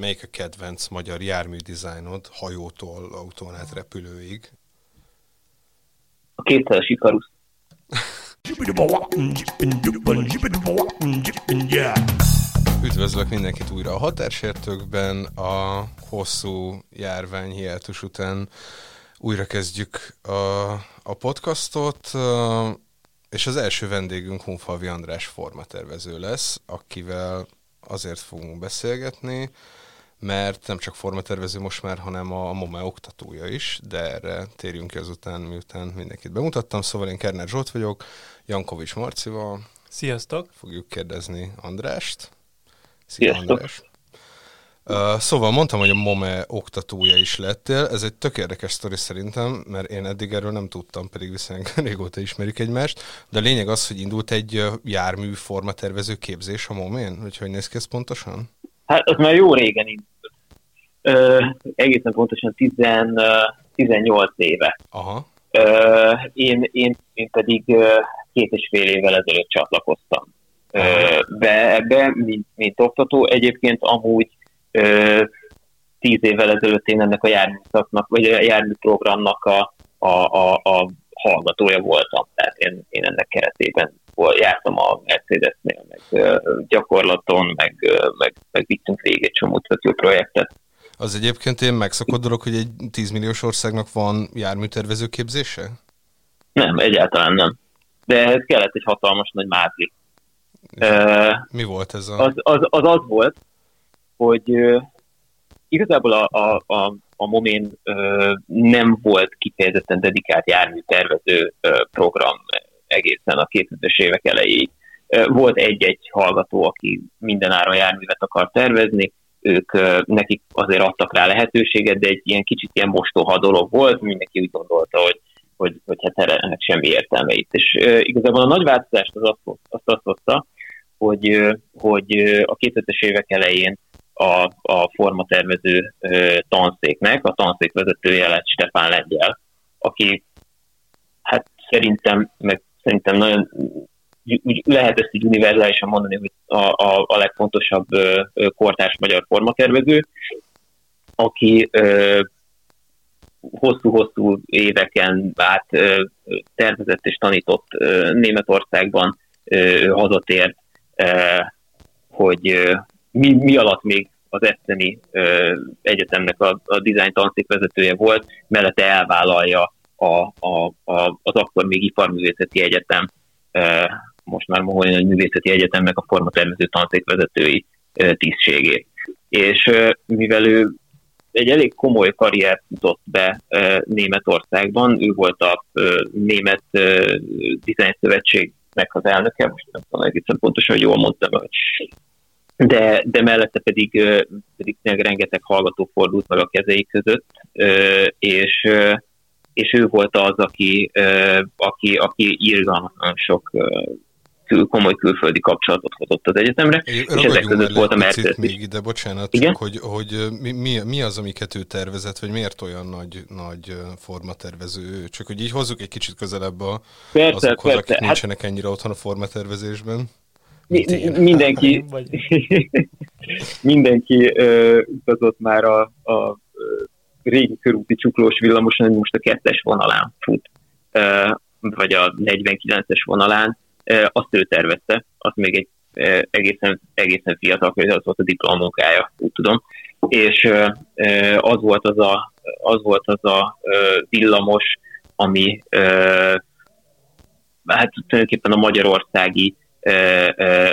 Melyik a kedvenc magyar járműdizájnod hajótól autón át repülőig? A kétszeres Ikarus. Üdvözlök mindenkit újra a határsértőkben. A hosszú járvány hiátus után újra kezdjük a, a podcastot, és az első vendégünk Hunfalvi András formatervező lesz, akivel azért fogunk beszélgetni, mert nem csak formatervező most már, hanem a MOME oktatója is, de erre térjünk ki azután, miután mindenkit bemutattam. Szóval én Kerner Zsolt vagyok, Jankovics Marcival. Sziasztok! Fogjuk kérdezni Andrást. Szia Sziasztok. András! Uh, szóval mondtam, hogy a MOME oktatója is lettél. Ez egy tök érdekes sztori szerintem, mert én eddig erről nem tudtam, pedig viszonylag régóta ismerjük egymást. De a lényeg az, hogy indult egy jármű formatervező képzés a MOME-n, hogy hogy néz ki ez pontosan? Hát az már jó régen indult. Ö, egészen pontosan 10, 18 éve. Aha. Ö, én, én, én pedig két és fél évvel ezelőtt csatlakoztam be ebbe, mint, mint oktató. Egyébként amúgy ö, tíz évvel ezelőtt én ennek a járműszaknak, vagy a járműprogramnak a, a, a, a hallgatója voltam. Tehát én, én ennek keretében jártam a Mercedes-nél, meg gyakorlaton, meg, meg, meg vittünk végig egy csomó jó projektet. Az egyébként én megszokott dolog, hogy egy 10 milliós országnak van járműtervező képzése? Nem, egyáltalán nem. De ez kellett egy hatalmas nagy mázli. Mi volt ez a... Az az, az, az volt, hogy igazából a, a, a, a Momén uh, nem volt kifejezetten dedikált járműtervező uh, program egészen a 2000-es évek elejéig. Volt egy-egy hallgató, aki mindenáron járművet akar tervezni, ők nekik azért adtak rá lehetőséget, de egy ilyen kicsit ilyen mostoha dolog volt, mindenki úgy gondolta, hogy hogy, hogy hát ennek semmi értelme itt. És igazából a nagy változást az azt, azt, azt hozta, hogy, hogy a 2000-es évek elején a, a formatervező tanszéknek, a tanszék vezetője lett Stefán Lengyel, aki hát szerintem, meg szerintem nagyon lehet ezt így univerzálisan mondani, hogy a, a, a legfontosabb kortárs magyar formatervező, aki hosszú-hosszú éveken át tervezett és tanított Németországban, hazatért, hogy mi, mi alatt még az Eszteni Egyetemnek a, a design tanszék vezetője volt, mellette elvállalja a, a, a, az akkor még Iparművészeti Egyetem, most már Moholi Művészeti Egyetemnek a formatervező tanszék vezetői tisztségét. És mivel ő egy elég komoly karriert futott be Németországban, ő volt a Német Design Szövetség meg az elnöke, most nem tudom egészen pontosan, hogy jól mondtam, de, de mellette pedig, pedig rengeteg hallgató fordult meg a kezei között, és, és ő volt az, aki, aki, aki írgan sok kül, komoly külföldi kapcsolatot hozott az egyetemre, é, és ezek között volt a Mercedes még ide, bocsánat, Igen? csak hogy, hogy mi, mi, az, amiket ő tervezett, vagy miért olyan nagy, nagy formatervező Csak hogy így hozzuk egy kicsit közelebb a, persze, azokhoz, persze. akik hát, nincsenek ennyire otthon a formatervezésben. Mi, mindenki, mindenki uh, utazott már a, a régi körúti csuklós villamoson, hogy most a kettes vonalán fut, uh, vagy a 49-es vonalán, azt ő tervezte, azt még egy egészen, egészen fiatal, hogy az volt a diplomunkája, úgy tudom, és az volt az a, az volt az a villamos, ami hát tulajdonképpen a magyarországi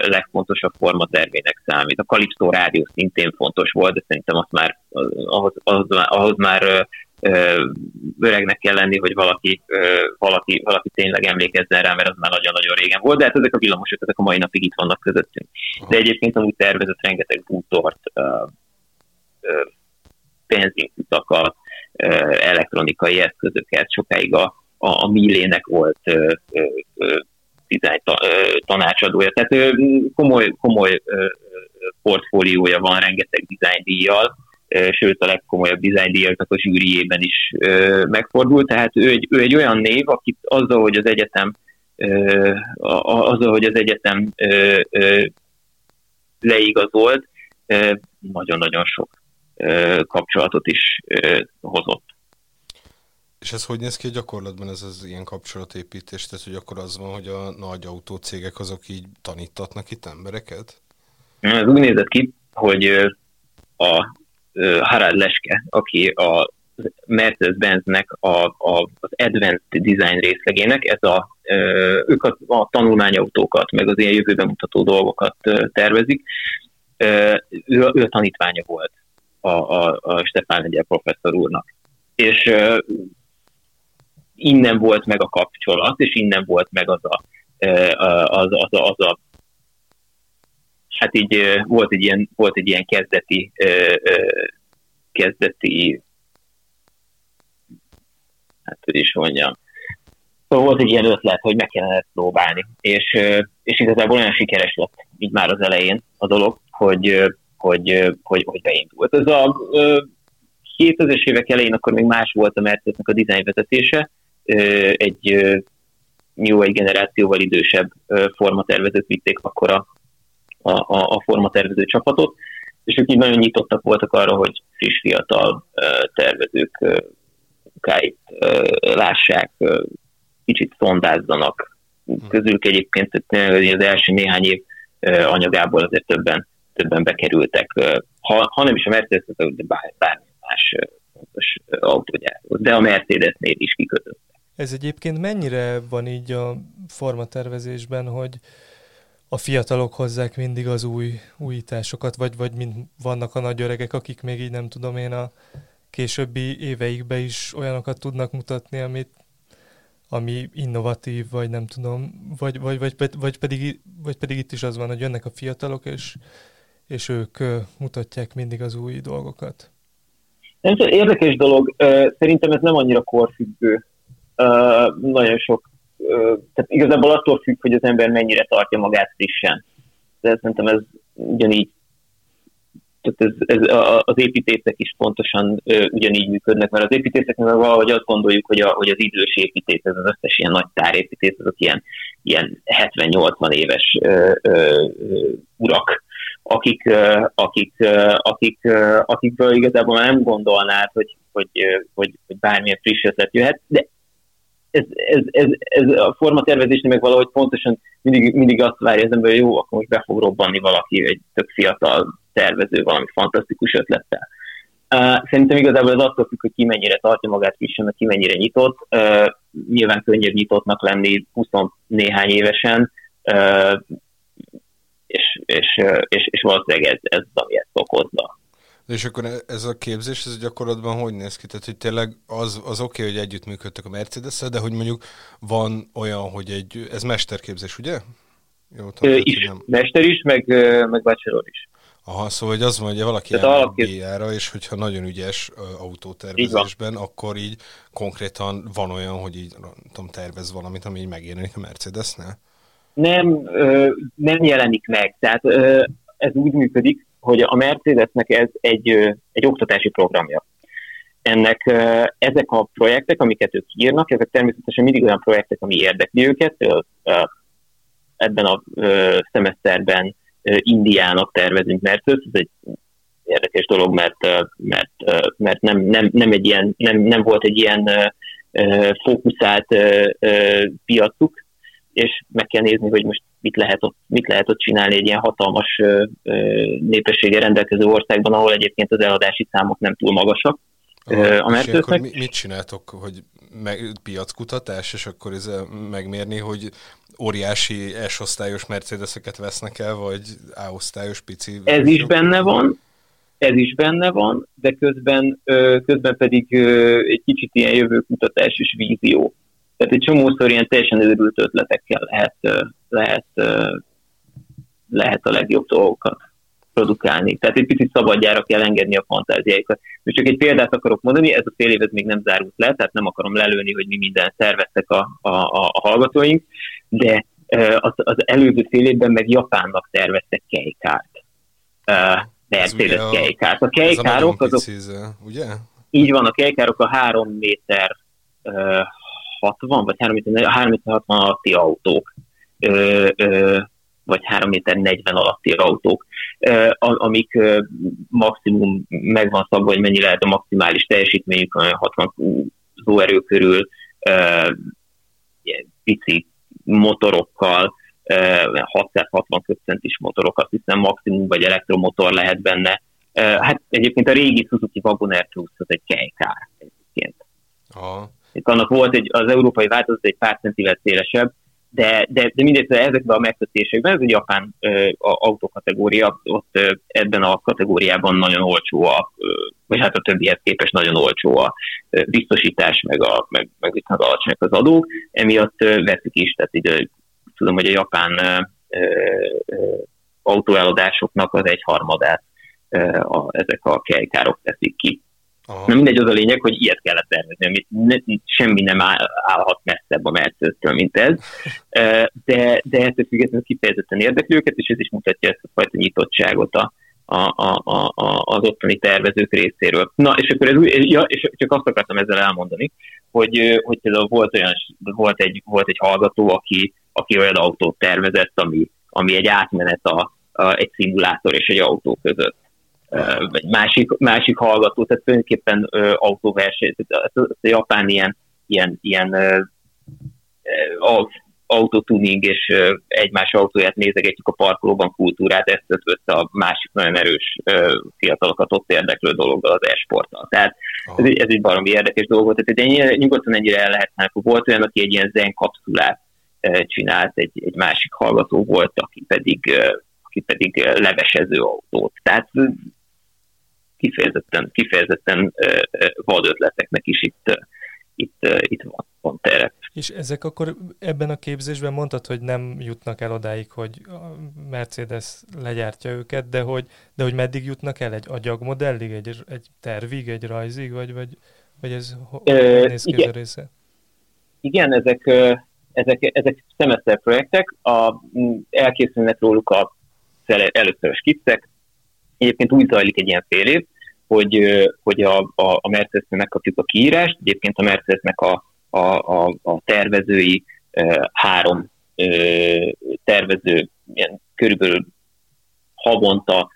legfontosabb formatervének számít. A Kalipszó rádió szintén fontos volt, de szerintem azt már, ahhoz, ahhoz, ahhoz már öregnek kell lenni, hogy valaki, valaki, valaki tényleg emlékezzen rá, mert az már nagyon-nagyon régen volt, de hát ezek a villamosok, ezek a mai napig itt vannak közöttünk. De egyébként amúgy tervezett rengeteg bútort, benzinkutakat, elektronikai eszközöket, sokáig a, a, a Millének volt dizájn tanácsadója. Tehát komoly, komoly portfóliója van rengeteg díjjal, sőt a legkomolyabb díjaknak a zsűriében is megfordult, tehát ő egy, ő egy olyan név, akit azzal, hogy az egyetem azzal, hogy az egyetem leigazolt, nagyon-nagyon sok kapcsolatot is hozott. És ez hogy néz ki a gyakorlatban, ez az ilyen kapcsolatépítés? Tehát, hogy akkor az van, hogy a nagy autócégek azok így tanítatnak itt embereket? Ez úgy nézett ki, hogy a Harald Leske, aki a Mercedes-Benznek a, a, az Advanced Design részlegének, ez a, ők a, a tanulmányautókat, meg az ilyen jövőben mutató dolgokat tervezik. Ő, ő a tanítványa volt a, a, a Stefán Egyel professzor úrnak. És innen volt meg a kapcsolat, és innen volt meg az a, az, az, a, az a hát így volt egy ilyen, volt egy ilyen kezdeti kezdeti hát hogy is mondjam, Szóval volt egy ilyen ötlet, hogy meg kellene ezt próbálni, és, és igazából olyan sikeres lett így már az elején a dolog, hogy, hogy, hogy, hogy beindult. Ez a 2000-es évek elején akkor még más volt a Mercedesnek a dizájn vezetése, egy jó egy generációval idősebb formatervezőt vitték akkor a, a, a formatervező csapatot, és ők így nagyon nyitottak voltak arra, hogy friss, fiatal tervezők munkáit lássák, kicsit szondázzanak. Hm. Közülük egyébként az első néhány év anyagából azért többen, többen bekerültek, ha, ha nem is a Mercedes, de bár, bármi más fontos autógyárhoz, de a Mercedesnél is kikötött. Ez egyébként mennyire van így a formatervezésben, hogy a fiatalok hozzák mindig az új újításokat, vagy, vagy mind vannak a nagy öregek, akik még így nem tudom én a későbbi éveikbe is olyanokat tudnak mutatni, amit ami innovatív, vagy nem tudom, vagy, vagy, vagy, vagy, pedig, vagy pedig itt is az van, hogy jönnek a fiatalok, és, és ők mutatják mindig az új dolgokat. Ez érdekes dolog. Szerintem ez nem annyira korfüggő. Nagyon sok, tehát igazából attól függ, hogy az ember mennyire tartja magát frissen. De szerintem ez ugyanígy tehát ez, ez, az építészek is pontosan ugyanígy működnek, mert az építészeknek valahogy azt gondoljuk, hogy, a, hogy az idős építész, ez az összes ilyen nagy tárépítész, azok ilyen, ilyen 70-80 éves ö, ö, urak, akik, ö, akik, akik, ö, akikből igazából nem gondolnád, hogy, hogy, hogy, hogy bármilyen friss ötlet jöhet, de ez, ez, ez, ez a formatervezésnél meg valahogy pontosan mindig, mindig azt várja az ember, hogy jó, akkor most be fog robbanni valaki, egy tök fiatal tervező valami fantasztikus ötlettel. Uh, szerintem igazából ez attól függ, hogy ki mennyire tartja magát frissen, meg ki mennyire nyitott. Uh, nyilván könnyebb nyitottnak lenni 20 néhány évesen, uh, és, és, és, és valószínűleg ez, ez az, ami ezt okozza. De és akkor ez a képzés, ez gyakorlatban hogy néz ki? Tehát, hogy tényleg az, az oké, okay, hogy együttműködtek a mercedes de hogy mondjuk van olyan, hogy egy, ez mesterképzés, ugye? Jó, tudom, is, nem... Mester is, meg, meg bachelor is. Aha, szóval hogy az van, hogy valaki BR-ra, és hogyha nagyon ügyes autótervezésben, akkor így konkrétan van olyan, hogy így tudom, tervez valamit, ami így megjelenik a Mercedesnél? Nem, nem jelenik meg. Tehát ez úgy működik, hogy a Mercedesnek ez egy, egy oktatási programja. Ennek ezek a projektek, amiket ők írnak, ezek természetesen mindig olyan projektek, ami érdekli őket. Ebben a szemeszterben Indiának tervezünk Mercedes, ez egy érdekes dolog, mert, mert, mert nem, nem, nem, egy ilyen, nem, nem volt egy ilyen fókuszált piacuk, és meg kell nézni, hogy most mit lehet ott, mit lehet ott csinálni egy ilyen hatalmas népessége rendelkező országban, ahol egyébként az eladási számok nem túl magasak. A és akkor mit csináltok, hogy meg, piackutatás, és akkor ez megmérni, hogy óriási S-osztályos Mercedeseket vesznek el, vagy A-osztályos pici? Ez is benne van, ez is benne van, de közben, közben pedig egy kicsit ilyen jövőkutatás és vízió. Tehát egy csomószor ilyen teljesen őrült ötletekkel lehet, lehet, lehet a legjobb dolgokat produkálni. Tehát egy picit szabadjára kell engedni a fantáziáikat. Most csak egy példát akarok mondani, ez a fél év még nem zárult le, tehát nem akarom lelőni, hogy mi minden szerveztek a, a, a, a hallgatóink, de az, az előző fél évben meg Japánnak terveztek kejkárt. Mercedes a, kejkárt. A kejkárok azok... Picíze, ugye? Így van, a kejkárok a 3 méter uh, 60, vagy 3 méter, 3 méter 60 alatti autók. Uh, uh, vagy 3 méter 40 alatti autók, amik maximum megvan szabva, hogy mennyi lehet a maximális teljesítményük, 60 zóerő körül, pici motorokkal, 660 köbcentis motorok, azt hiszem maximum, vagy elektromotor lehet benne. Hát egyébként a régi Suzuki Wagoner Plus az egy kejkár egyébként. Aha. Annak volt egy, az európai változat egy pár centivel szélesebb, de, de, de mindegy, ezekben a megkötésekben, ez egy japán ö, autókategória, ott ö, ebben a kategóriában nagyon olcsó a, ö, vagy hát a többihez képest nagyon olcsó a ö, biztosítás, meg, a, meg, meg viszont alacsonyak az adók, emiatt ö, veszik is, tehát így, tudom, hogy a japán ö, ö, autóeladásoknak az egy harmadát ö, a, ezek a kejkárok teszik ki. Aha. Na mindegy, az a lényeg, hogy ilyet kellett tervezni, amit ne, semmi nem áll, állhat messzebb a mercedes mint ez, de, de ettől függetlenül kifejezetten érdekli őket, és ez is mutatja ezt a fajta nyitottságot a, a, a, a, az ottani tervezők részéről. Na, és akkor ez, ja, és csak azt akartam ezzel elmondani, hogy, hogy például volt, olyan, volt, egy, volt egy hallgató, aki, aki olyan autót tervezett, ami, ami egy átmenet a, a, egy szimulátor és egy autó között vagy másik, másik hallgató, tehát tulajdonképpen autóverseny, tehát a, a japán ilyen, ilyen, ilyen autotuning és egymás autóját nézegetjük a parkolóban kultúrát, ezt ötvözte a másik nagyon erős fiatalokat ott érdeklő dologgal az esporttal. Tehát ez, egy, ez egy valami érdekes dolog volt. Tehát ennyire, nyugodtan ennyire el lehetne. Volt olyan, aki egy ilyen zen kapszulát csinált, egy, egy másik hallgató volt, aki pedig, aki pedig levesező autót. Tehát kifejezetten, kifejezetten vad ötleteknek is itt, itt, itt van, van tere. És ezek akkor ebben a képzésben mondtad, hogy nem jutnak el odáig, hogy a Mercedes legyártja őket, de hogy, de hogy meddig jutnak el? Egy agyagmodellig, egy, egy tervig, egy rajzig, vagy, vagy, vagy ez Ö, néz ki igen. ez a része? Igen, ezek, ezek, ezek szemeszter projektek, a, elkészülnek róluk a először a skiccek, Egyébként úgy zajlik egy ilyen fél év, hogy, hogy a, a, a Mercedes-nél megkapjuk a kiírást, egyébként a Mercedesnek a, a, a, a tervezői három tervező ilyen körülbelül havonta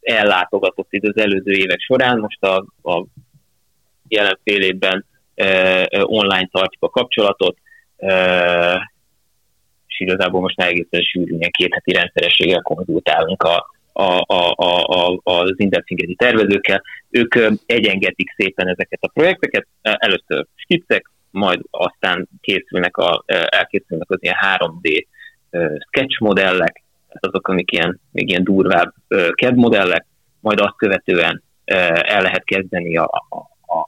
ellátogatott itt az előző évek során, most a, a jelen fél évben online tartjuk a kapcsolatot, és igazából most már egészen sűrűn, két heti rendszerességgel konzultálunk a, a, a, a, az indexingeti tervezőkkel. Ők egyengetik szépen ezeket a projekteket, először skiccek, majd aztán készülnek a, elkészülnek az ilyen 3D sketch modellek, azok, amik ilyen, még ilyen durvább CAD modellek, majd azt követően el lehet kezdeni a, a,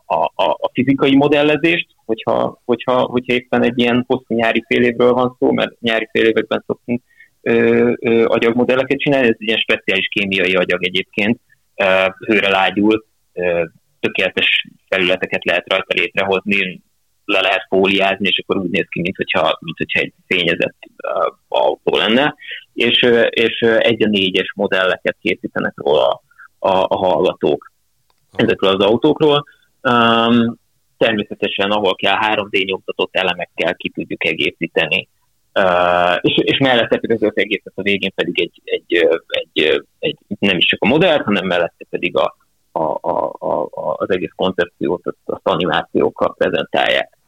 a, a, a fizikai modellezést, hogyha, hogyha, hogyha éppen egy ilyen hosszú nyári fél évről van szó, mert nyári fél években szoktunk ö, ö, agyagmodelleket csinálni, ez egy ilyen speciális kémiai agyag egyébként, ö, hőre lágyul, ö, tökéletes felületeket lehet rajta létrehozni, le lehet fóliázni, és akkor úgy néz ki, mint hogyha, mint hogyha egy fényezett uh, autó lenne, és, és egy a négyes modelleket készítenek róla a, a, a hallgatók ezekről az autókról. Um, természetesen, ahol kell 3D nyomtatott elemekkel ki tudjuk egészíteni. Uh, és, és mellette pedig az egészet a végén pedig egy, egy, egy, egy, nem is csak a modellt, hanem mellette pedig a, a, a, a, az egész koncepciót, azt, azt animációkkal prezentálják.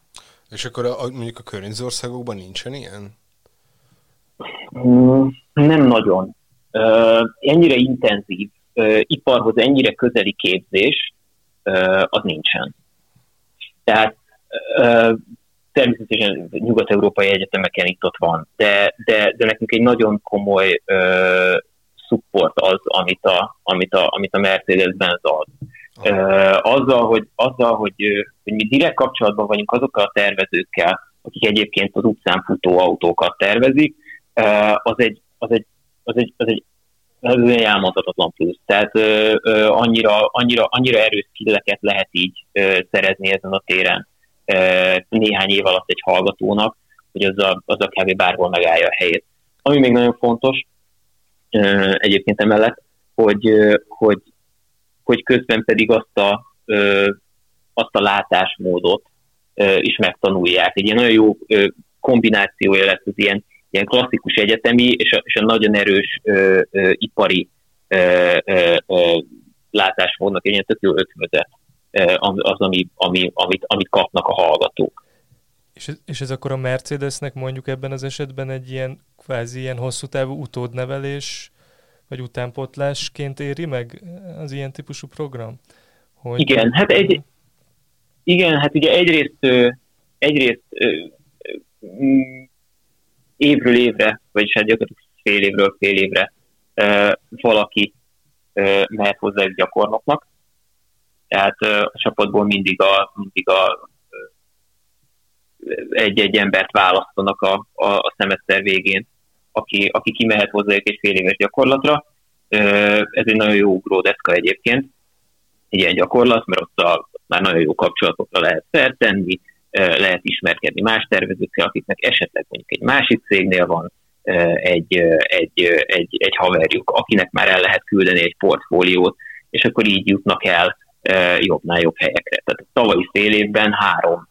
És akkor a, mondjuk a környező országokban nincsen ilyen? Mm, nem nagyon. Uh, ennyire intenzív, uh, iparhoz ennyire közeli képzés, uh, az nincsen. Tehát természetesen nyugat-európai egyetemeken itt ott van, de, de, de nekünk egy nagyon komoly uh, support az, amit a, amit a, amit a Mercedes-Benz ad. Uh, azzal, hogy, azzal hogy, hogy mi direkt kapcsolatban vagyunk azokkal a tervezőkkel, akik egyébként az utcán futó autókat tervezik, az egy, az egy, az egy, az egy ez egy elmondhatatlan plusz. Tehát ö, ö, annyira, annyira, annyira erős skilleket lehet így ö, szerezni ezen a téren ö, néhány év alatt egy hallgatónak, hogy az a, az a kb. bárhol megállja a helyét. Ami még nagyon fontos ö, egyébként emellett, hogy, ö, hogy, hogy közben pedig azt a, ö, azt a látásmódot ö, is megtanulják. Egy ilyen nagyon jó ö, kombinációja lesz az ilyen ilyen klasszikus egyetemi és a, és a nagyon erős ö, ö, ipari ö, ö, ö, látásmódnak egy ilyen tök jó ötvöze az, ami, ami, amit, amit kapnak a hallgatók. És ez, és ez akkor a Mercedesnek mondjuk ebben az esetben egy ilyen kvázi ilyen hosszú távú utódnevelés, vagy utánpotlásként éri meg az ilyen típusú program? Hogy... Igen, hát egy, igen, hát ugye egyrészt, egyrészt évről évre, vagyis hát gyakorlatilag fél évről fél évre valaki mehet hozzá egy gyakornoknak. Tehát a csapatból mindig a, mindig a egy-egy embert választanak a, a, a szemeszter végén, aki, aki kimehet hozzá egy fél éves gyakorlatra. Ez egy nagyon jó ugródeszka egyébként, egy ilyen gyakorlat, mert ott a, már nagyon jó kapcsolatokra lehet feltenni, lehet ismerkedni más tervezőkkel, akiknek esetleg mondjuk egy másik cégnél van egy, egy, egy, egy haverjuk, akinek már el lehet küldeni egy portfóliót, és akkor így jutnak el jobbnál jobb helyekre. Tehát a tavalyi fél évben három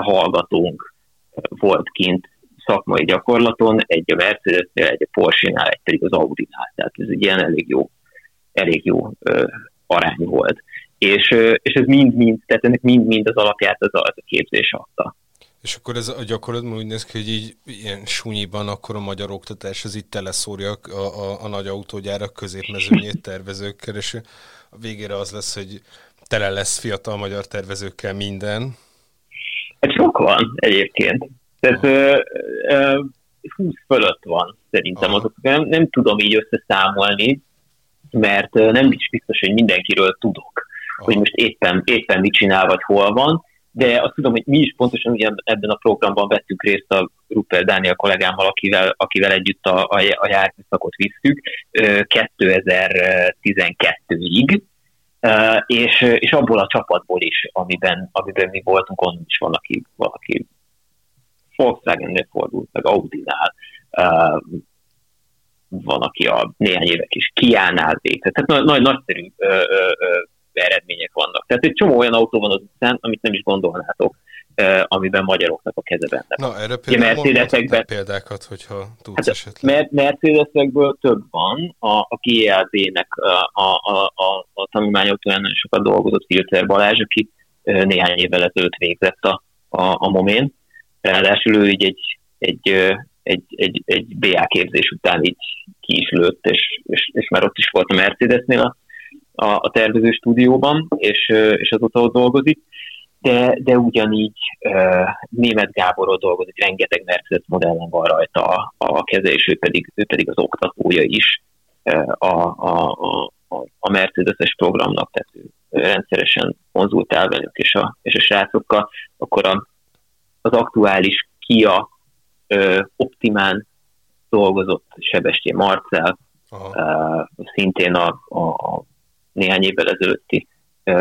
hallgatónk volt kint szakmai gyakorlaton, egy a mercedes egy a Porsche-nál, egy pedig az Audi-nál. Tehát ez egy ilyen elég jó, elég jó arány volt. És, és ez mind-mind, tehát ennek mind-mind az alapját az az a képzés adta. És akkor ez a gyakorlatban úgy néz ki, hogy így ilyen sunyiban akkor a magyar oktatás az itt teleszórja a, a, a nagy autógyárak középmezőnyét tervezőkkel, és a végére az lesz, hogy tele lesz fiatal magyar tervezőkkel minden. Hát sok van egyébként. Tehát ö, ö, 20 fölött van szerintem. Azok, nem, nem tudom így összeszámolni, mert nem is biztos, hogy mindenkiről tudok, Hogy most éppen, éppen mit csinál, vagy hol van, de azt tudom, hogy mi is pontosan ugye ebben a programban vettük részt a Rupert Dániel kollégámmal, akivel, akivel együtt a, a, a járműszakot visszük 2012-ig, és, és abból a csapatból is, amiben, amiben mi voltunk, onnan is van, aki, valaki Volkswagen-nél fordult, meg Audi-nál, van, aki a néhány évek is kiállnál Tehát nagy, nagy, nagyszerű ö, eredmények vannak. Tehát egy csomó olyan autó van az utcán, amit nem is gondolnátok, amiben magyaroknak a keze benne. Na, erre például Mercedesekben, példákat, hogyha tudsz hát, esetleg. Mercedesekből több van. A, a GLB-nek a, a, a, a, tanulmányoktól nagyon sokat dolgozott Filter Balázs, aki néhány évvel ezelőtt végzett a, a, a Momén. Ráadásul ő így egy, egy, egy, egy, egy BA képzés után így ki is lőtt, és, és, és már ott is volt a Mercedesnél a a, a tervező stúdióban, és, és azóta ott dolgozik, de, de ugyanígy uh, német Gáborról dolgozik, rengeteg Mercedes modellen van rajta a, a keze, és ő pedig, ő pedig az oktatója is uh, a, a, a, a Mercedes-es programnak, tehát ő rendszeresen konzultál velük és a, és a srácokkal, akkor a, az aktuális Kia uh, Optimán dolgozott Sebestyén Marcel, uh, szintén a, a, a néhány évvel ezelőtti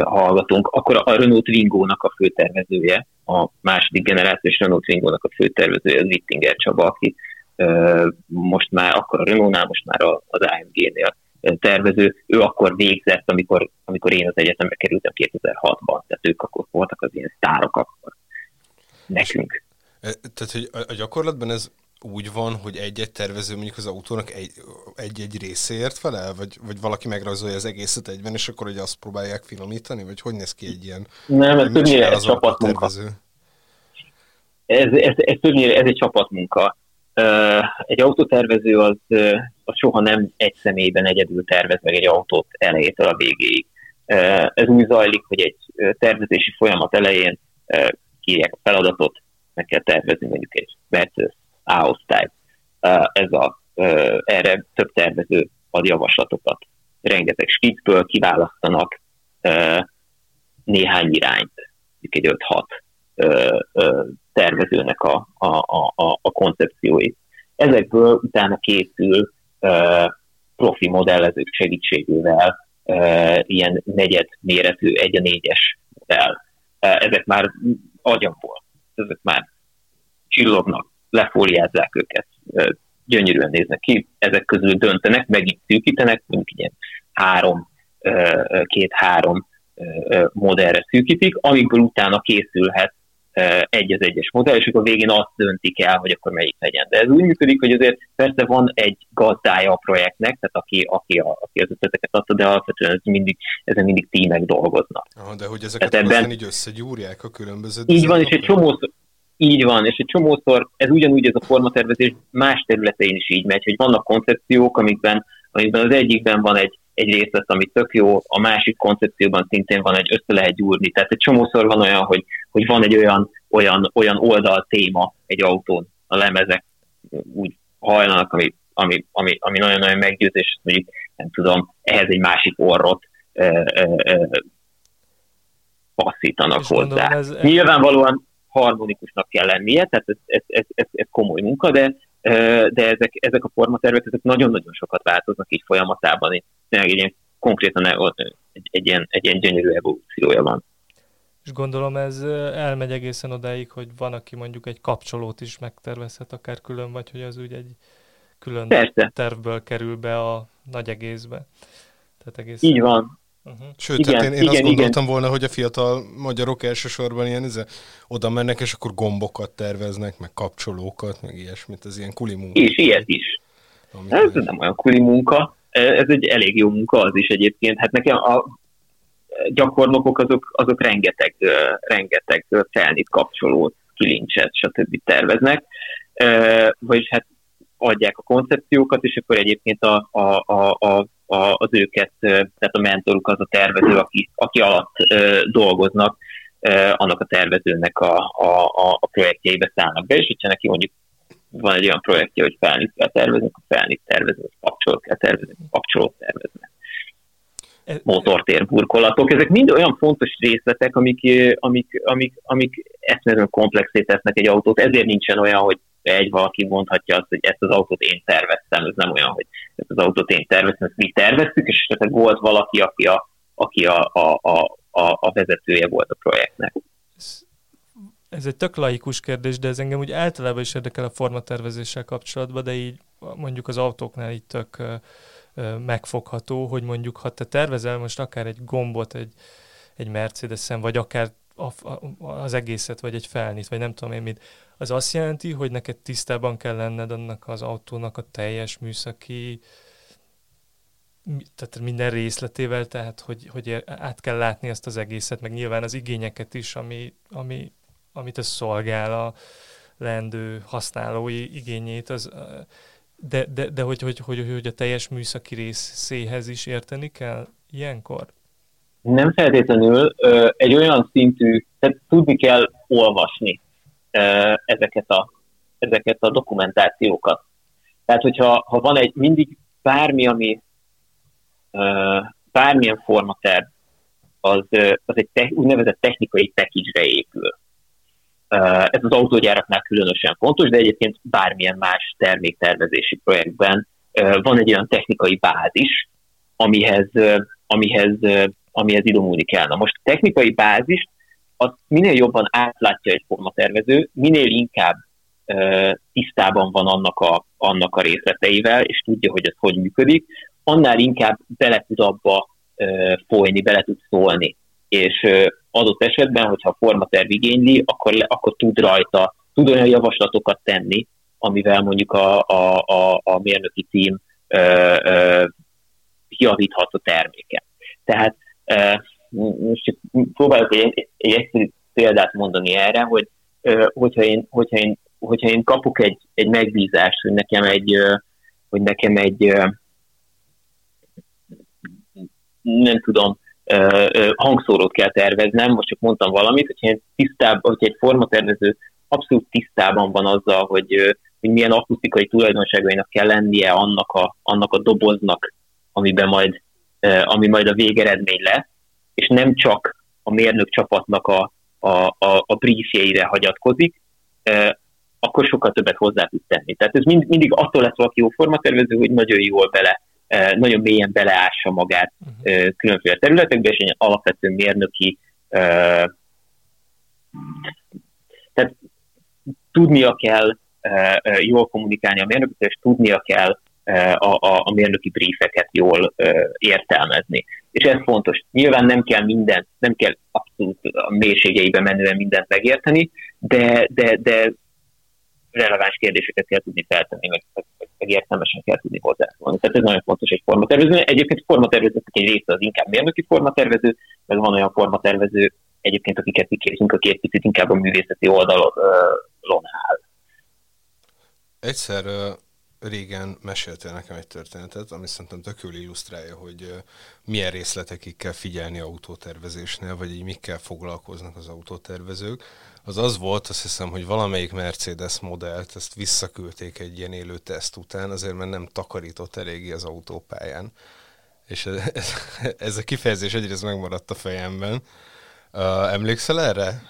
hallgatunk, akkor a Renault Twingo-nak a főtervezője, a második generációs Renault Twingo-nak a főtervezője, az Wittinger Csaba, aki most már akkor a Renault-nál, most már az AMG-nél tervező, ő akkor végzett, amikor, amikor én az egyetemre kerültem 2006-ban, tehát ők akkor voltak az ilyen sztárok akkor nekünk. Tehát, hogy a gyakorlatban ez úgy van, hogy egy-egy tervező mondjuk az autónak egy-egy részéért felel, vagy, vagy valaki megrajzolja az egészet egyben, és akkor hogy azt próbálják finomítani, vagy hogy néz ki egy ilyen? Nem, ez többnyire egy csapatmunka. Ez, ez, ez többnyire ez egy csapatmunka. Egy autótervező az, az soha nem egy személyben egyedül tervez meg egy autót elejétől a végéig. Ez úgy zajlik, hogy egy tervezési folyamat elején kírják a feladatot, meg kell tervezni mondjuk egy Mercedes A-osztály. Ez a, erre több tervező ad javaslatokat. Rengeteg skiccből kiválasztanak néhány irányt, egy 5-6 tervezőnek a, a, a, a koncepcióit. Ezekből utána készül profi modellezők segítségével ilyen negyed méretű, egy a négyes modell. Ezek már agyamból, ezek már csillognak, lefóliázzák őket, gyönyörűen néznek ki, ezek közül döntenek, megint szűkítenek, mondjuk ilyen három, két-három modellre szűkítik, amikből utána készülhet egy az egyes modell, és akkor végén azt döntik el, hogy akkor melyik legyen. De ez úgy működik, hogy azért persze van egy gazdája a projektnek, tehát aki, aki, a, aki az ötleteket adta, de alapvetően ez mindig, ezen mindig tímek dolgoznak. Aha, de hogy ezeket tehát ebben, így összegyúrják a különböző... Így van, és egy csomószor, így van, és egy csomószor ez ugyanúgy ez a formatervezés más területein is így megy, hogy vannak koncepciók, amikben, amikben az egyikben van egy egy részlet, ami tök jó, a másik koncepcióban szintén van egy össze lehet gyúrni. Tehát egy csomószor van olyan, hogy, hogy van egy olyan, olyan, olyan oldal téma egy autón, a lemezek úgy hajlanak, ami, ami, ami, ami nagyon-nagyon meggyőzés, mondjuk nem tudom, ehhez egy másik orrot ö, ö, ö, passzítanak hozzá. Gondolom, ez... Nyilvánvalóan harmonikusnak kell lennie, tehát ez, ez, ez, ez, ez komoly munka, de, de ezek, ezek a formatervek ezek nagyon-nagyon sokat változnak így folyamatában. Én tényleg egy ilyen, konkrétan egy, egy, ilyen, egy ilyen gyönyörű evolúciója van. És gondolom ez elmegy egészen odáig, hogy van, aki mondjuk egy kapcsolót is megtervezhet akár külön, vagy hogy az úgy egy külön Persze. tervből kerül be a nagy egészbe. Tehát egészen... Így van. Uh-huh. Sőt, igen, hát én, én igen, azt gondoltam igen. volna, hogy a fiatal magyarok elsősorban ilyen ize, oda mennek, és akkor gombokat terveznek, meg kapcsolókat, meg ilyesmit, ez ilyen kuli munka. És ilyet is. Ez nem olyan kuli munka, ez egy elég jó munka az is egyébként. Hát nekem a gyakornokok azok, azok rengeteg, rengeteg felnit kapcsolót, kilincset, stb. terveznek, vagyis hát adják a koncepciókat, és akkor egyébként a, a, a, a a, az őket, tehát a mentoruk az a tervező, aki, aki alatt dolgoznak, annak a tervezőnek a, a, a projektjeibe szállnak be, és hogyha neki mondjuk van egy olyan projektje, hogy felnit kell tervezni, akkor felnit tervezni, kapcsolót kell tervezni, kapcsolót tervezni. Motortérburkolatok, ezek mind olyan fontos részletek, amik, amik, amik, amik eszmezően komplexé tesznek egy autót, ezért nincsen olyan, hogy egy valaki mondhatja azt, hogy ezt az autót én terveztem, ez nem olyan, hogy ezt az autót én terveztem, ezt mi terveztük, és esetleg volt valaki, aki a, aki a, a, a, a, vezetője volt a projektnek. Ez egy tök laikus kérdés, de ez engem úgy általában is érdekel a formatervezéssel kapcsolatban, de így mondjuk az autóknál így tök megfogható, hogy mondjuk ha te tervezel most akár egy gombot egy, egy Mercedes-en, vagy akár a, a, az egészet, vagy egy felnit, vagy nem tudom én mit, az azt jelenti, hogy neked tisztában kell lenned annak az autónak a teljes műszaki tehát minden részletével, tehát hogy, hogy át kell látni ezt az egészet, meg nyilván az igényeket is, ami, ami, amit ez szolgál a leendő használói igényét, az, de, de, de hogy, hogy, hogy, hogy a teljes műszaki részéhez is érteni kell ilyenkor? Nem feltétlenül. Egy olyan szintű, tehát tudni kell olvasni ezeket a, ezeket a dokumentációkat. Tehát, hogyha ha van egy mindig bármi, ami bármilyen formaterv, az, az egy te, úgynevezett technikai package épül. Ez az autógyáraknál különösen fontos, de egyébként bármilyen más terméktervezési projektben van egy olyan technikai bázis, amihez, amihez, amihez idomulni kell. Na most technikai bázist az minél jobban átlátja egy formatervező, minél inkább tisztában van annak a, annak a részleteivel, és tudja, hogy ez hogy működik, annál inkább bele tud abba folyni, bele tud szólni. És adott esetben, hogyha a formaterv igényli, akkor, akkor tud rajta, tud olyan javaslatokat tenni, amivel mondjuk a, a, a, a mérnöki tím ö, ö, javíthat a terméket. Tehát most csak próbálok egy, egy egyszerű példát mondani erre, hogy hogyha én, hogyha én, hogyha én kapok egy, egy megbízást, hogy nekem egy, hogy nekem egy nem tudom, hangszórót kell terveznem, most csak mondtam valamit, hogyha én tisztább, hogyha egy formatervező abszolút tisztában van azzal, hogy, hogy milyen akusztikai tulajdonságainak kell lennie annak a, annak a doboznak, amiben majd, ami majd a végeredmény lesz, és nem csak a mérnök csapatnak a, a, a, a briefjeire hagyatkozik, akkor sokkal többet hozzá tud tenni. Tehát ez mind, mindig attól lesz valaki jó formatervező, hogy nagyon jól bele, nagyon mélyen beleássa magát e, különféle területekbe, és egy alapvető mérnöki tehát tudnia kell jól kommunikálni a mérnököt, és tudnia kell a, a, a mérnöki briefeket jól e, értelmezni és ez fontos. Nyilván nem kell minden, nem kell abszolút a mélységeiben menően mindent megérteni, de, de, de releváns kérdéseket kell tudni feltenni, meg, meg, meg értelmesen kell tudni hozzászólni. Tehát ez nagyon fontos egy formatervező. Egyébként formatervezők egy része az inkább mérnöki formatervező, meg van olyan formatervező, egyébként akiket mi képzünk, aki egy picit inkább a művészeti oldalon áll. Egyszer régen meséltél nekem egy történetet, ami szerintem tökül illusztrálja, hogy milyen részletekig kell figyelni autótervezésnél, vagy így mikkel foglalkoznak az autótervezők. Az az volt, azt hiszem, hogy valamelyik Mercedes modellt, ezt visszaküldték egy ilyen élő teszt után, azért mert nem takarított eléggé az autópályán. És ez, ez, ez a kifejezés egyrészt megmaradt a fejemben. Uh, emlékszel erre?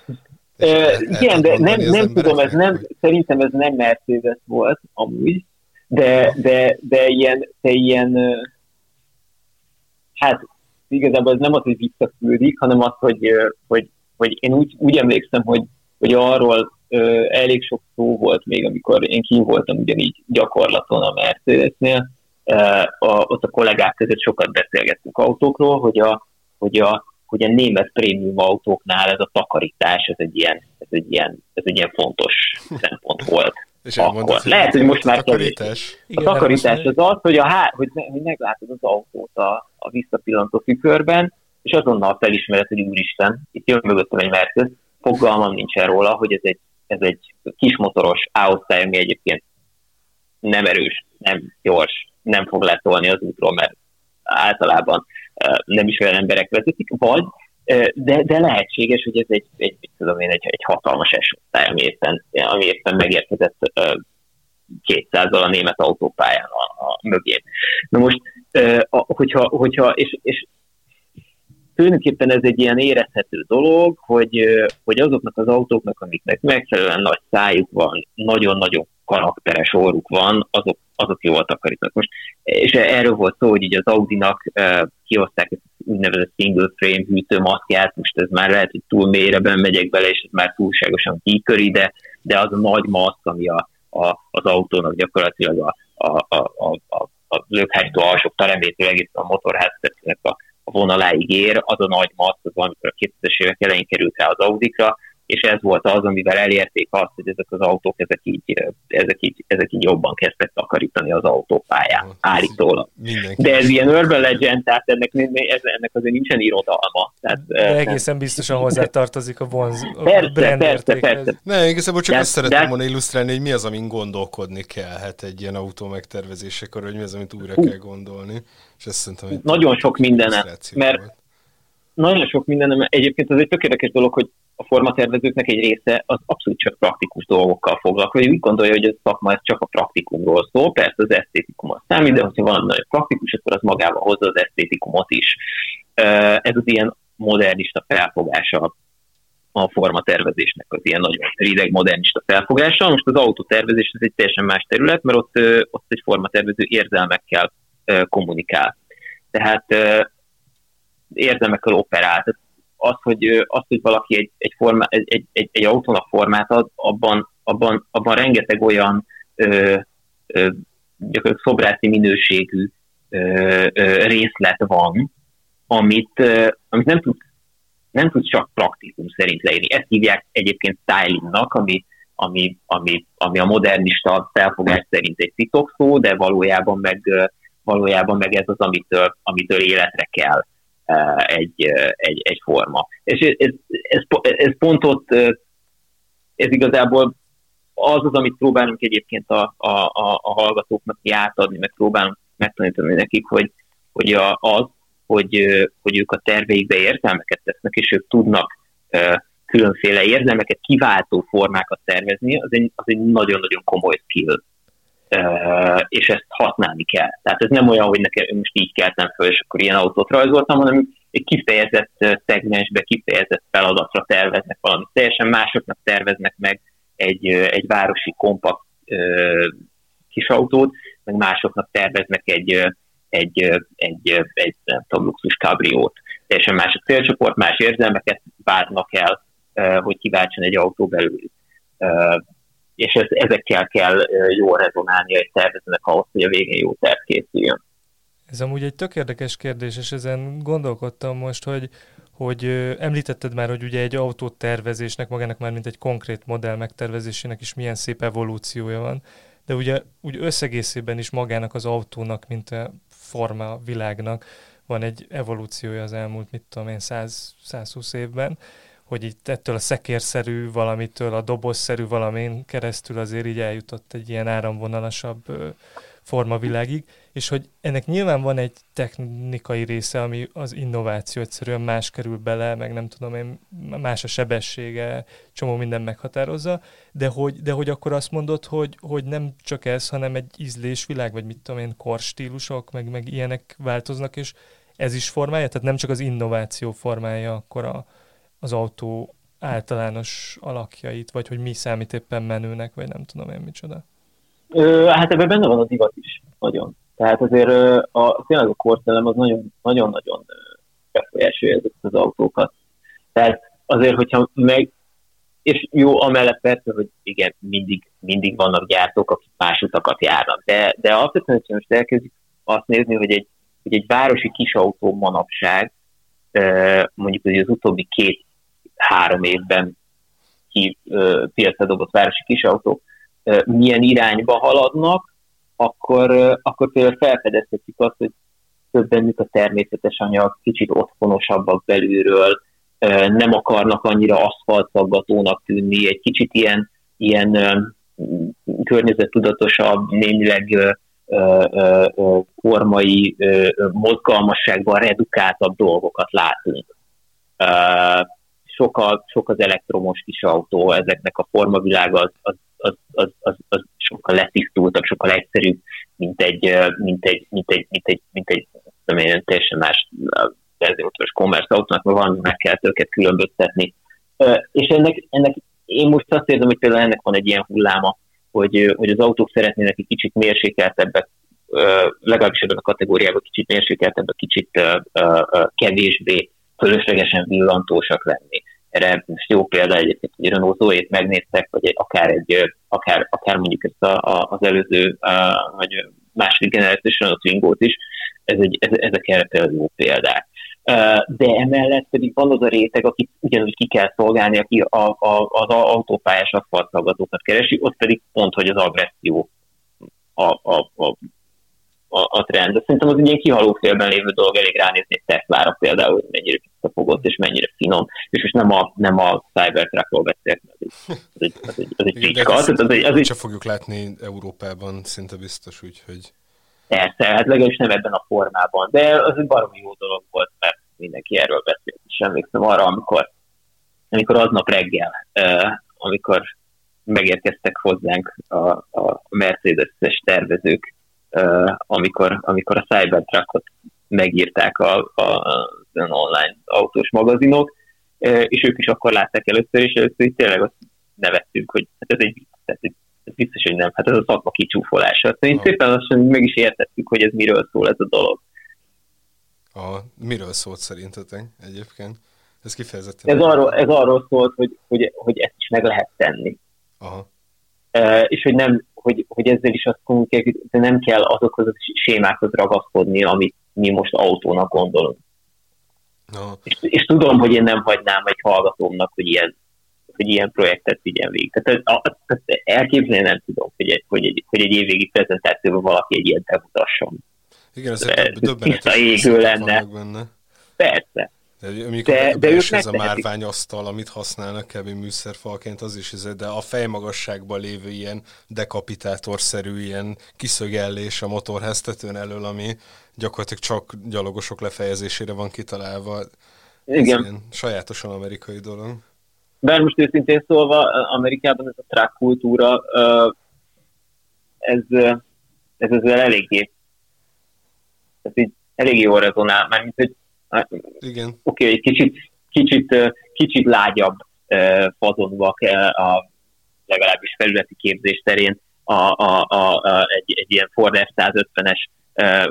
Uh, igen, de nem, nem tudom, ez nem, szerintem ez nem Mercedes volt amúgy, de, de, de ilyen, de ilyen hát igazából ez nem az, hogy visszaküldik, hanem az, hogy, hogy, hogy én úgy, úgy emlékszem, hogy, hogy arról elég sok szó volt még, amikor én kín voltam ugyanígy gyakorlaton a Mercedesnél, a, ott a kollégák között sokat beszélgettünk autókról, hogy a, hogy a, hogy a német prémium autóknál ez a takarítás, ez egy ilyen, ez egy ilyen, ez egy ilyen fontos szempont volt. És akkor. Lehet, hogy most már takarítás. A takarítás az az, hogy, a há- hogy, ne, hogy meglátod az autót a, a visszapillantó tükörben, és azonnal felismered, hogy úristen, itt jön mögöttem egy Mercedes, fogalmam nincsen róla, hogy ez egy, ez egy kismotoros A-osztály, ami egyébként nem erős, nem gyors, nem fog letolni az útról, mert általában nem is olyan emberek vezetik, vagy de, de lehetséges, hogy ez egy, egy, egy, tudom én, egy, egy hatalmas esosztály, ami éppen, ami éppen megérkezett 200-zal a német autópályán a, a mögén. Na most, hogyha, hogyha és, és tulajdonképpen ez egy ilyen érezhető dolog, hogy, hogy azoknak az autóknak, amiknek megfelelően nagy szájuk van, nagyon-nagyon karakteres orruk van, azok, azok jól takarítanak. Most, és erről volt szó, hogy így az Audinak uh, kihozták ezt úgynevezett single frame hűtőmaszkját, most ez már lehet, hogy túl mélyre megyek bele, és ez már túlságosan kiköri, de, de az a nagy maszk, ami a, a, az autónak gyakorlatilag a, a, a, a, a, a lökhárító alsók teremétől egészen a motorháztetőnek a, a vonaláig ér, az a nagy maszk, az amikor a 2000-es évek elején került rá az Audikra, és ez volt az, amivel elérték azt, hogy ezek az autók, ezek így, ezek így, ezek így jobban kezdtek takarítani az autópályán, oh, állítólag. De ez ilyen urban legend, tehát ennek, ez, ennek azért nincsen irodalma. Tehát, de egészen biztosan hozzá tartozik a vonz, a persze, brand persze, persze. Ne, igazából csak de, azt szeretném de... volna illusztrálni, hogy mi az, amin gondolkodni kell hát egy ilyen autó megtervezésekor, hogy mi az, amit újra Hú. kell gondolni. És ezt szerintem Nagyon sok mindene, mert volt. nagyon sok mindenem, egyébként ez egy tökéletes dolog, hogy a formatervezőknek egy része az abszolút csak praktikus dolgokkal foglalkozik. Úgy gondolja, hogy ez szakma ez csak a praktikumról szól, persze az esztétikum az számít, de hogyha van nagyon praktikus, akkor az magával hozza az esztétikumot is. Ez az ilyen modernista felfogása a formatervezésnek, az ilyen nagyon rideg modernista felfogása. Most az autótervezés ez egy teljesen más terület, mert ott, ott egy formatervező érzelmekkel kommunikál. Tehát érzelmekkel operál. Tehát az, hogy, az, hogy valaki egy, egy, forma, egy, egy, egy, egy autónak formát ad, abban, abban, abban rengeteg olyan ö, ö, gyakorlatilag szobrászi minőségű ö, ö, részlet van, amit, ö, amit nem tud nem tud csak praktikum szerint leírni. Ezt hívják egyébként stylingnak, ami, ami, ami, ami a modernista felfogás szerint egy titokszó, de valójában meg, valójában meg ez az, amitől, amitől életre kell egy, egy, egy forma. És ez, ez, ez pont ott, ez igazából az az, amit próbálunk egyébként a, a, a, a hallgatóknak átadni, meg próbálunk megtanítani nekik, hogy, hogy a, az, hogy, hogy ők a terveikbe értelmeket tesznek, és ők tudnak különféle érzelmeket kiváltó formákat tervezni, az egy, az egy nagyon-nagyon komoly skill és ezt használni kell. Tehát ez nem olyan, hogy nekem most így keltem föl, és akkor ilyen autót rajzoltam, hanem egy kifejezett szegmensbe, kifejezett feladatra terveznek valami. Teljesen másoknak terveznek meg egy, egy városi kompakt kis autót, meg másoknak terveznek egy, egy, egy, egy nem tudom, luxus kabriót. Teljesen más a célcsoport, más érzelmeket várnak el, hogy kiváltson egy autó belül és ez, ezekkel kell jól rezonálni egy tervezőnek ahhoz, hogy a végén jó terv készüljön. Ez amúgy egy tök érdekes kérdés, és ezen gondolkodtam most, hogy, hogy említetted már, hogy ugye egy autótervezésnek, magának már mint egy konkrét modell megtervezésének is milyen szép evolúciója van, de ugye úgy összegészében is magának az autónak, mint a forma világnak van egy evolúciója az elmúlt, mit tudom én, 100, 120 évben, hogy itt ettől a szekérszerű valamitől a dobozszerű valamin keresztül azért így eljutott egy ilyen áramvonalasabb formavilágig, és hogy ennek nyilván van egy technikai része, ami az innováció egyszerűen más kerül bele, meg nem tudom én, más a sebessége, csomó minden meghatározza, de hogy, de hogy akkor azt mondod, hogy, hogy nem csak ez, hanem egy ízlésvilág, vagy mit tudom én, korstílusok, meg, meg ilyenek változnak, és ez is formája, tehát nem csak az innováció formája akkor a, az autó általános alakjait, vagy hogy mi számít éppen menőnek, vagy nem tudom én micsoda. Ö, hát ebben benne van a divat is, nagyon. Tehát azért a, tényleg a korszellem az nagyon-nagyon befolyásolja ezeket az autókat. Tehát azért, hogyha meg, és jó, amellett persze, hogy igen, mindig, mindig vannak gyártók, akik más utakat járnak, de, de alapvetően, hogyha most elkezdjük azt nézni, hogy egy, hogy egy városi kisautó manapság, mondjuk hogy az utóbbi két-három évben ki piacra dobott városi kisautók, milyen irányba haladnak, akkor, akkor például felfedezhetjük azt, hogy több bennük a természetes anyag, kicsit otthonosabbak belülről, nem akarnak annyira aszfaltszaggatónak tűnni, egy kicsit ilyen, ilyen környezettudatosabb, némileg formai mozgalmasságban redukáltabb dolgokat látunk. Sok, a, sok az elektromos kis autó, ezeknek a formavilága az, az az, az, az, az sokkal letisztultabb, sokkal egyszerűbb, mint egy, mint egy, mint egy, mint egy, mint egy nem én, teljesen más verziótos commerce autónak, mert van, meg kell őket különböztetni. És ennek, ennek én most azt érzem, hogy például ennek van egy ilyen hulláma, hogy, hogy az autók szeretnének egy kicsit mérsékeltebbek, legalábbis ebben a kategóriában kicsit mérsékeltebbek, kicsit kevésbé fölöslegesen villantósak lenni erre most jó példa egyébként, hogy Renault zoe megnéztek, vagy akár, egy, akár, akár mondjuk ezt a, a, az előző, a, vagy második generációs Renault twingo is, ez egy, ez, ezek erre például jó példák. De emellett pedig van az a réteg, akit ugyanúgy ki kell szolgálni, aki a, a, az autópályás aszfaltszaggatókat keresi, ott pedig pont, hogy az agresszió a, a, a a, a trend. De szerintem az egy ilyen kihaló félben lévő dolog, elég ránézni egy Tesla-ra például, hogy mennyire visszafogott és mennyire finom. És most nem a, nem a Cybertruckról beszélek, egy, az egy, az egy, az egy Igen, az, egy, az egy, fogjuk látni Európában, szinte biztos, úgyhogy... Persze, hát legalábbis nem ebben a formában, de az egy baromi jó dolog volt, mert mindenki erről beszélt, és emlékszem arra, amikor, amikor aznap reggel, uh, amikor megérkeztek hozzánk a, a Mercedes-es tervezők, amikor, amikor a Cybertruckot megírták a, a, az online autós magazinok, és ők is akkor látták először, és először így tényleg azt nevettünk, hogy hát ez egy tehát ez biztos, hogy nem, hát ez a szakma kicsúfolása. Szóval én szépen lassan meg is értettük, hogy ez miről szól ez a dolog. A, miről szólt szerintetek egyébként? Ez kifejezetten... Ez arról, ez arról szólt, hogy, hogy, hogy ezt is meg lehet tenni. Aha. Uh, és hogy nem, hogy, hogy ezzel is azt kommunikáljuk, de nem kell azokhoz a sémákhoz ragaszkodni, amit mi most autónak gondolunk. No. És, és tudom, hogy én nem hagynám egy hallgatómnak, hogy ilyen, hogy ilyen projektet vigyen végig. Tehát, a, tehát elképzelni nem tudom, hogy egy, hogy egy, hogy egy évvégi prezentációban valaki egy ilyen bemutasson. Igen, ez döbbenetes égő lenne. Benne. Persze. De, de, de ők ez a márványasztal, amit használnak kb. műszerfalként, az is, de a fejmagasságban lévő ilyen dekapitátorszerű ilyen kiszögellés a motorháztetőn elől, ami gyakorlatilag csak gyalogosok lefejezésére van kitalálva. Igen. Ez ilyen sajátosan amerikai dolog. Bár most őszintén szólva, Amerikában ez a track kultúra, ez, ez ezzel eléggé, ez így eléggé jól rezonál, mármint, hogy igen. Oké, okay, egy kicsit, kicsit, kicsit lágyabb fazonba a legalábbis felületi képzés terén a, a, a, a, egy, egy ilyen Ford F-150-es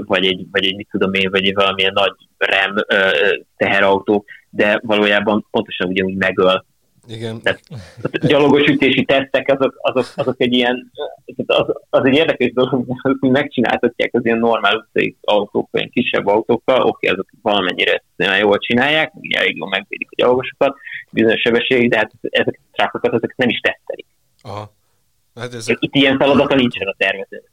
vagy egy, vagy egy, mit tudom én, vagy egy valamilyen nagy RAM teherautó, de valójában pontosan ugyanúgy megöl Igen. Tehát a gyalogos ütési tesztek, azok, azok, azok egy ilyen, az, az egy érdekes dolog, hogy megcsináltatják az ilyen normál utcai autókkal, ilyen kisebb autókkal, oké, azok valamennyire jól csinálják, elég jól megvédik a gyalogosokat, bizonyos sebességig, de hát ezeket a trákokat, ezeket nem is tesztelik. Aha. Hát ez... Itt ilyen feladata nincsen a tervezőnek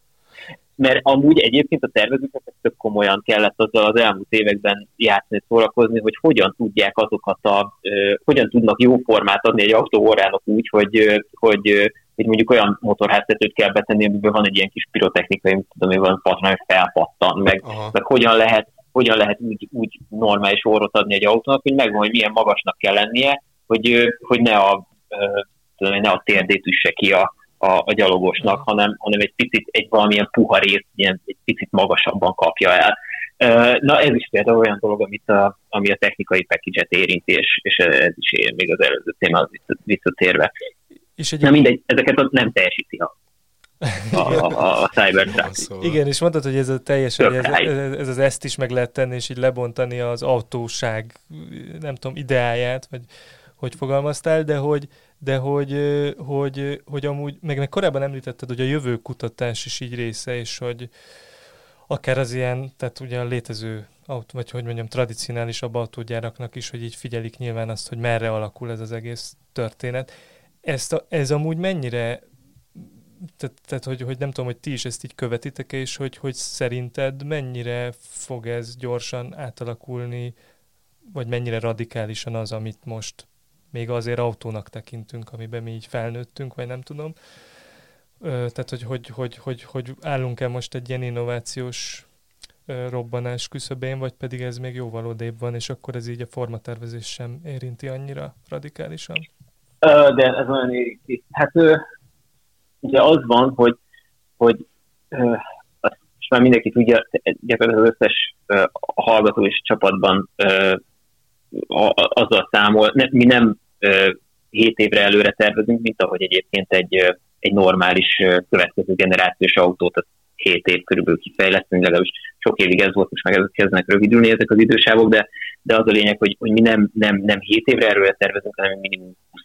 mert amúgy egyébként a tervezőknek tök komolyan kellett azzal az elmúlt években játszani, szórakozni, hogy hogyan tudják azokat a, hogyan tudnak jó formát adni egy autóórának úgy, hogy, hogy, hogy mondjuk olyan motorháztetőt kell betenni, amiben van egy ilyen kis pirotechnikai, tudom, hogy van patron, hogy felpattan, meg, meg hogyan lehet, hogyan lehet úgy, úgy normális orrot adni egy autónak, hogy megvan, hogy milyen magasnak kell lennie, hogy, hogy ne a, ne a térdét üsse ki a, a, a gyalogosnak, hanem, hanem egy picit, egy valamilyen puha részt, ilyen, egy picit magasabban kapja el. Na ez is például olyan dolog, amit a, ami a technikai package-et érinti, és, és ez is ér még az előző téma visszatérve. És egy... Na mindegy, ezeket nem teljesíti a a, a, a Cybertruck. Szóval. Igen, és mondtad, hogy ez a teljes, ez, ez, ez, az ezt is meg lehet tenni, és így lebontani az autóság, nem tudom, ideáját, vagy hogy fogalmaztál, de hogy, de hogy, hogy, hogy amúgy, meg, meg korábban említetted, hogy a jövő kutatás is így része, és hogy akár az ilyen, tehát ugye a létező autó, vagy hogy mondjam, tradicionálisabb autógyáraknak is, hogy így figyelik nyilván azt, hogy merre alakul ez az egész történet. Ezt a, ez amúgy mennyire, tehát, tehát hogy, hogy nem tudom, hogy ti is ezt így követitek, és hogy, hogy szerinted mennyire fog ez gyorsan átalakulni, vagy mennyire radikálisan az, amit most még azért autónak tekintünk, amiben mi így felnőttünk, vagy nem tudom. Tehát, hogy, hogy, hogy, hogy, hogy állunk-e most egy ilyen innovációs robbanás küszöbén, vagy pedig ez még jóval odébb van, és akkor ez így a formatervezés sem érinti annyira radikálisan? De ez nagyon érinti. Hát ugye az van, hogy, hogy és már mindenki tudja, gyakorlatilag az összes hallgató és csapatban azzal számol, ne, mi nem 7 évre előre tervezünk, mint ahogy egyébként egy, egy normális következő generációs autót 7 év körülbelül kifejlesztünk, legalábbis sok évig ez volt, most meg ezek kezdenek rövidülni ezek az idősávok, de, de az a lényeg, hogy, hogy mi nem, nem, nem 7 évre előre tervezünk, hanem minimum 20.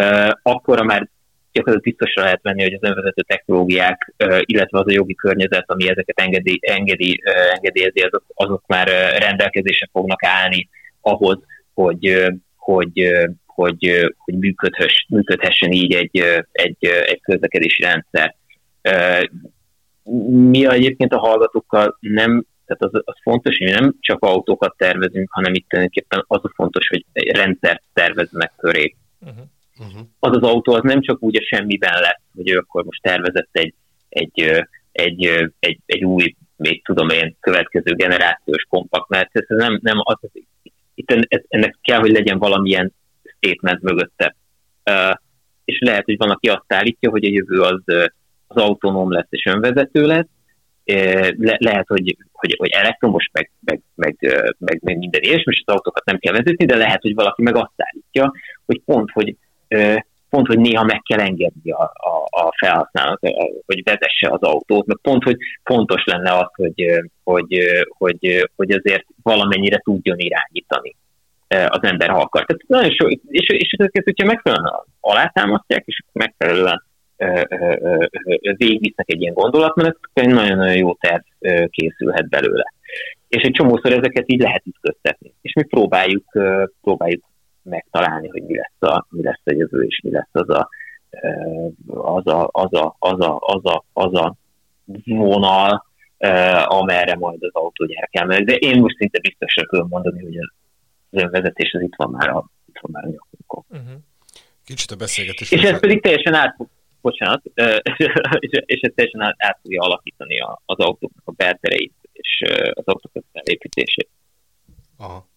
Uh, akkora már gyakorlatilag biztosra lehet venni, hogy az önvezető technológiák, illetve az a jogi környezet, ami ezeket engedi, engedi, engedélyezi, azok, azok már rendelkezésre fognak állni ahhoz, hogy, hogy, hogy, hogy működhess, működhessen így egy, egy, egy közlekedési rendszer. Mi egyébként a hallgatókkal nem, tehát az, az fontos, hogy nem csak autókat tervezünk, hanem itt tulajdonképpen az a fontos, hogy egy rendszert terveznek köré. Uh-huh. Uh-huh. Az az autó az nem csak úgy a semmiben lesz, hogy ő akkor most tervezett egy, egy, egy, egy, egy új, még tudom én, következő generációs kompakt, mert ez nem, nem az, itt ennek kell, hogy legyen valamilyen statement mögötte. És lehet, hogy van, aki azt állítja, hogy a jövő az, az autonóm lesz és önvezető lesz, le, lehet, hogy, hogy, hogy elektromos, meg, meg, meg, meg, meg minden és az autókat nem kell vezetni, de lehet, hogy valaki meg azt állítja, hogy pont, hogy pont, hogy néha meg kell engedni a, a, a felhasználót, hogy vezesse az autót, meg pont, hogy fontos lenne az, hogy, hogy, hogy, hogy azért valamennyire tudjon irányítani az ember, ha akar. Tehát nagyon so, és, és ezeket, hogyha megfelelően alátámasztják, és megfelelően végigvisznek egy ilyen gondolatmenet, egy nagyon-nagyon jó terv készülhet belőle. És egy csomószor ezeket így lehet ütköztetni. És mi próbáljuk, próbáljuk megtalálni, hogy mi lesz a, mi lesz a jövő, és mi lesz az a, az a, az a, az a, az a, az a vonal, amerre majd az autógyárak elmennek. De én most szinte biztosra tudom mondani, hogy az önvezetés az itt van már a, itt van már a nyakunkon. Uh-huh. Kicsit a beszélgetés. És ez pedig teljesen át, bocsánat, és ez teljesen át, át fogja alakítani az autóknak a beltereit és az autók felépítését. Aha.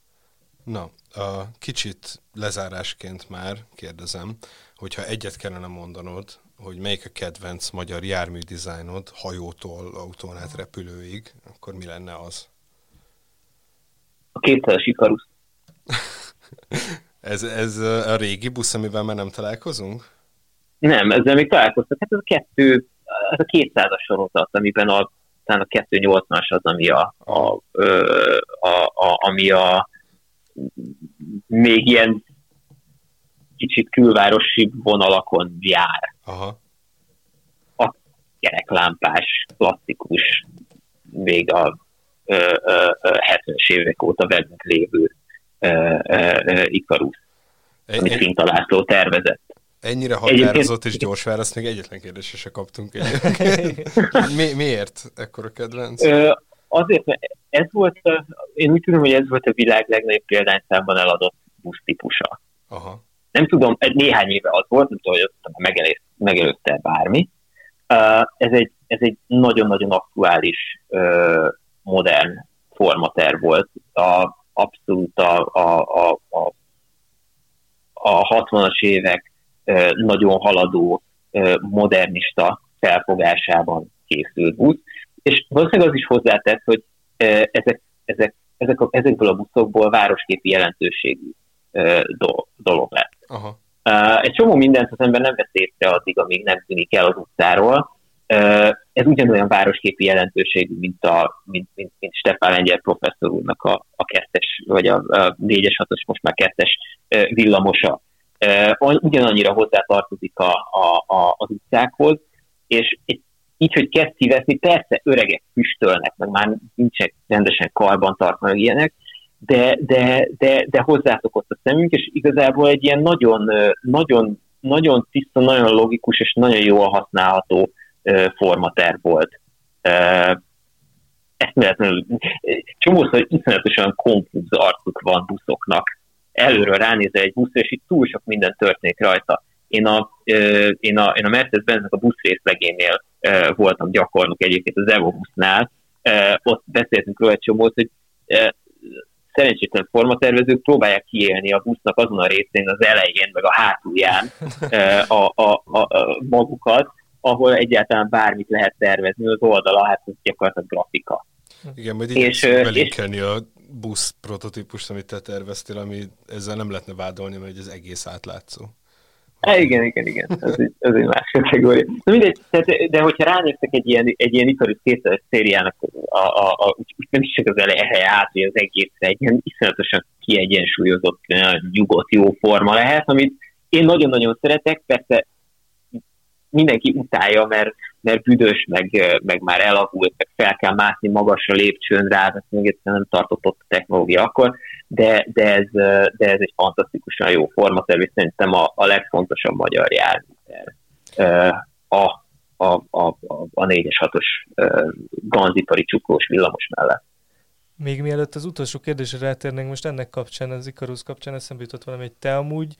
Na, a kicsit lezárásként már kérdezem, hogyha egyet kellene mondanod, hogy melyik a kedvenc magyar jármű dizájnod hajótól autón át repülőig, akkor mi lenne az? A kétszeres Ikarus. ez, ez a régi busz, amivel már nem találkozunk? Nem, ezzel még találkoztak. Hát ez a kettő, ez a 200-as sorozat, amiben a, talán a 280-as az, ami a, a, a, a, a ami a még ilyen kicsit külvárosi vonalakon jár. Aha. A kereklámpás, klasszikus, még a 70-es évek óta bennünk lévő Ikarus, amit Finta László tervezett. Ennyire határozott és gyors választ, még egyetlen kérdésre se kaptunk Mi, miért ekkora kedvenc? Ö, azért, mert ez volt, a, én úgy tudom, hogy ez volt a világ legnagyobb példányszámban eladott busz típusa. Aha. Nem tudom, néhány éve az volt, nem tudom, hogy megelőzte, megelőzte bármi. Ez egy, ez egy nagyon-nagyon aktuális, modern formater volt. A, abszolút a, a, a, a, a 60-as évek nagyon haladó, modernista felfogásában készült busz, és valószínűleg az is hozzátett, hogy ezek, ezek, ezek a, ezekből a buszokból városképi jelentőségű dolog lett. Aha. Egy csomó mindent az ember nem vesz észre addig, amíg nem tűnik el az utcáról. Ez ugyanolyan városképi jelentőségű, mint, a, mint, mint, mint Stefán Lengyel professzor úrnak a, a kettes, vagy a, a négyes, hatos, most már kettes villamosa ugyanannyira hozzá tartozik a, a, a, az utcákhoz, és így, hogy kezd kiveszni, persze öregek füstölnek, meg már nincsenek rendesen karban tartnak ilyenek, de, de, de, de hozzászokott a szemünk, és igazából egy ilyen nagyon, nagyon, nagyon tiszta, nagyon logikus és nagyon jól használható formater volt. Eszméletlenül, csomószor iszonyatosan konfúz arcuk van buszoknak, előről ránézel egy buszra, és itt túl sok minden történik rajta. Én a, én a, én a Mercedes-Benznek a busz részlegénél voltam gyakornok egyébként az Evo busznál, ott beszéltünk róla egy csomót, hogy szerencsétlen formatervezők próbálják kiélni a busznak azon a részén, az elején, meg a hátulján a, a, a, a magukat, ahol egyáltalán bármit lehet tervezni, az oldala, hát ez gyakorlatilag grafika. Igen, majd így és, belinkelni a busz prototípust, amit te terveztél, ami ezzel nem lehetne vádolni, mert ez egész átlátszó. É, igen, igen, igen. Ez ez egy más kategória. Na mindegy, tehát, de hogyha ránéztek egy ilyen, egy ilyen Icarus 200 szériának, a, a, a, nem is csak az eleje át, hogy az egészre egy ilyen iszonyatosan kiegyensúlyozott, nyugodt, jó forma lehet, amit én nagyon-nagyon szeretek, persze mindenki utálja, mert, mert büdös, meg, meg már elavult, meg fel kell mászni magasra lépcsőn rá, ezt még egyszerűen nem tartott ott a technológia akkor, de, de, ez, de ez egy fantasztikusan jó formaterv, és szerintem a, a legfontosabb magyar járműter. A, a, a, a, a 4-es 6-os ganzipari csuklós villamos mellett. Még mielőtt az utolsó kérdésre rátérnénk, most ennek kapcsán, az Icarus kapcsán eszembe jutott valami, hogy te amúgy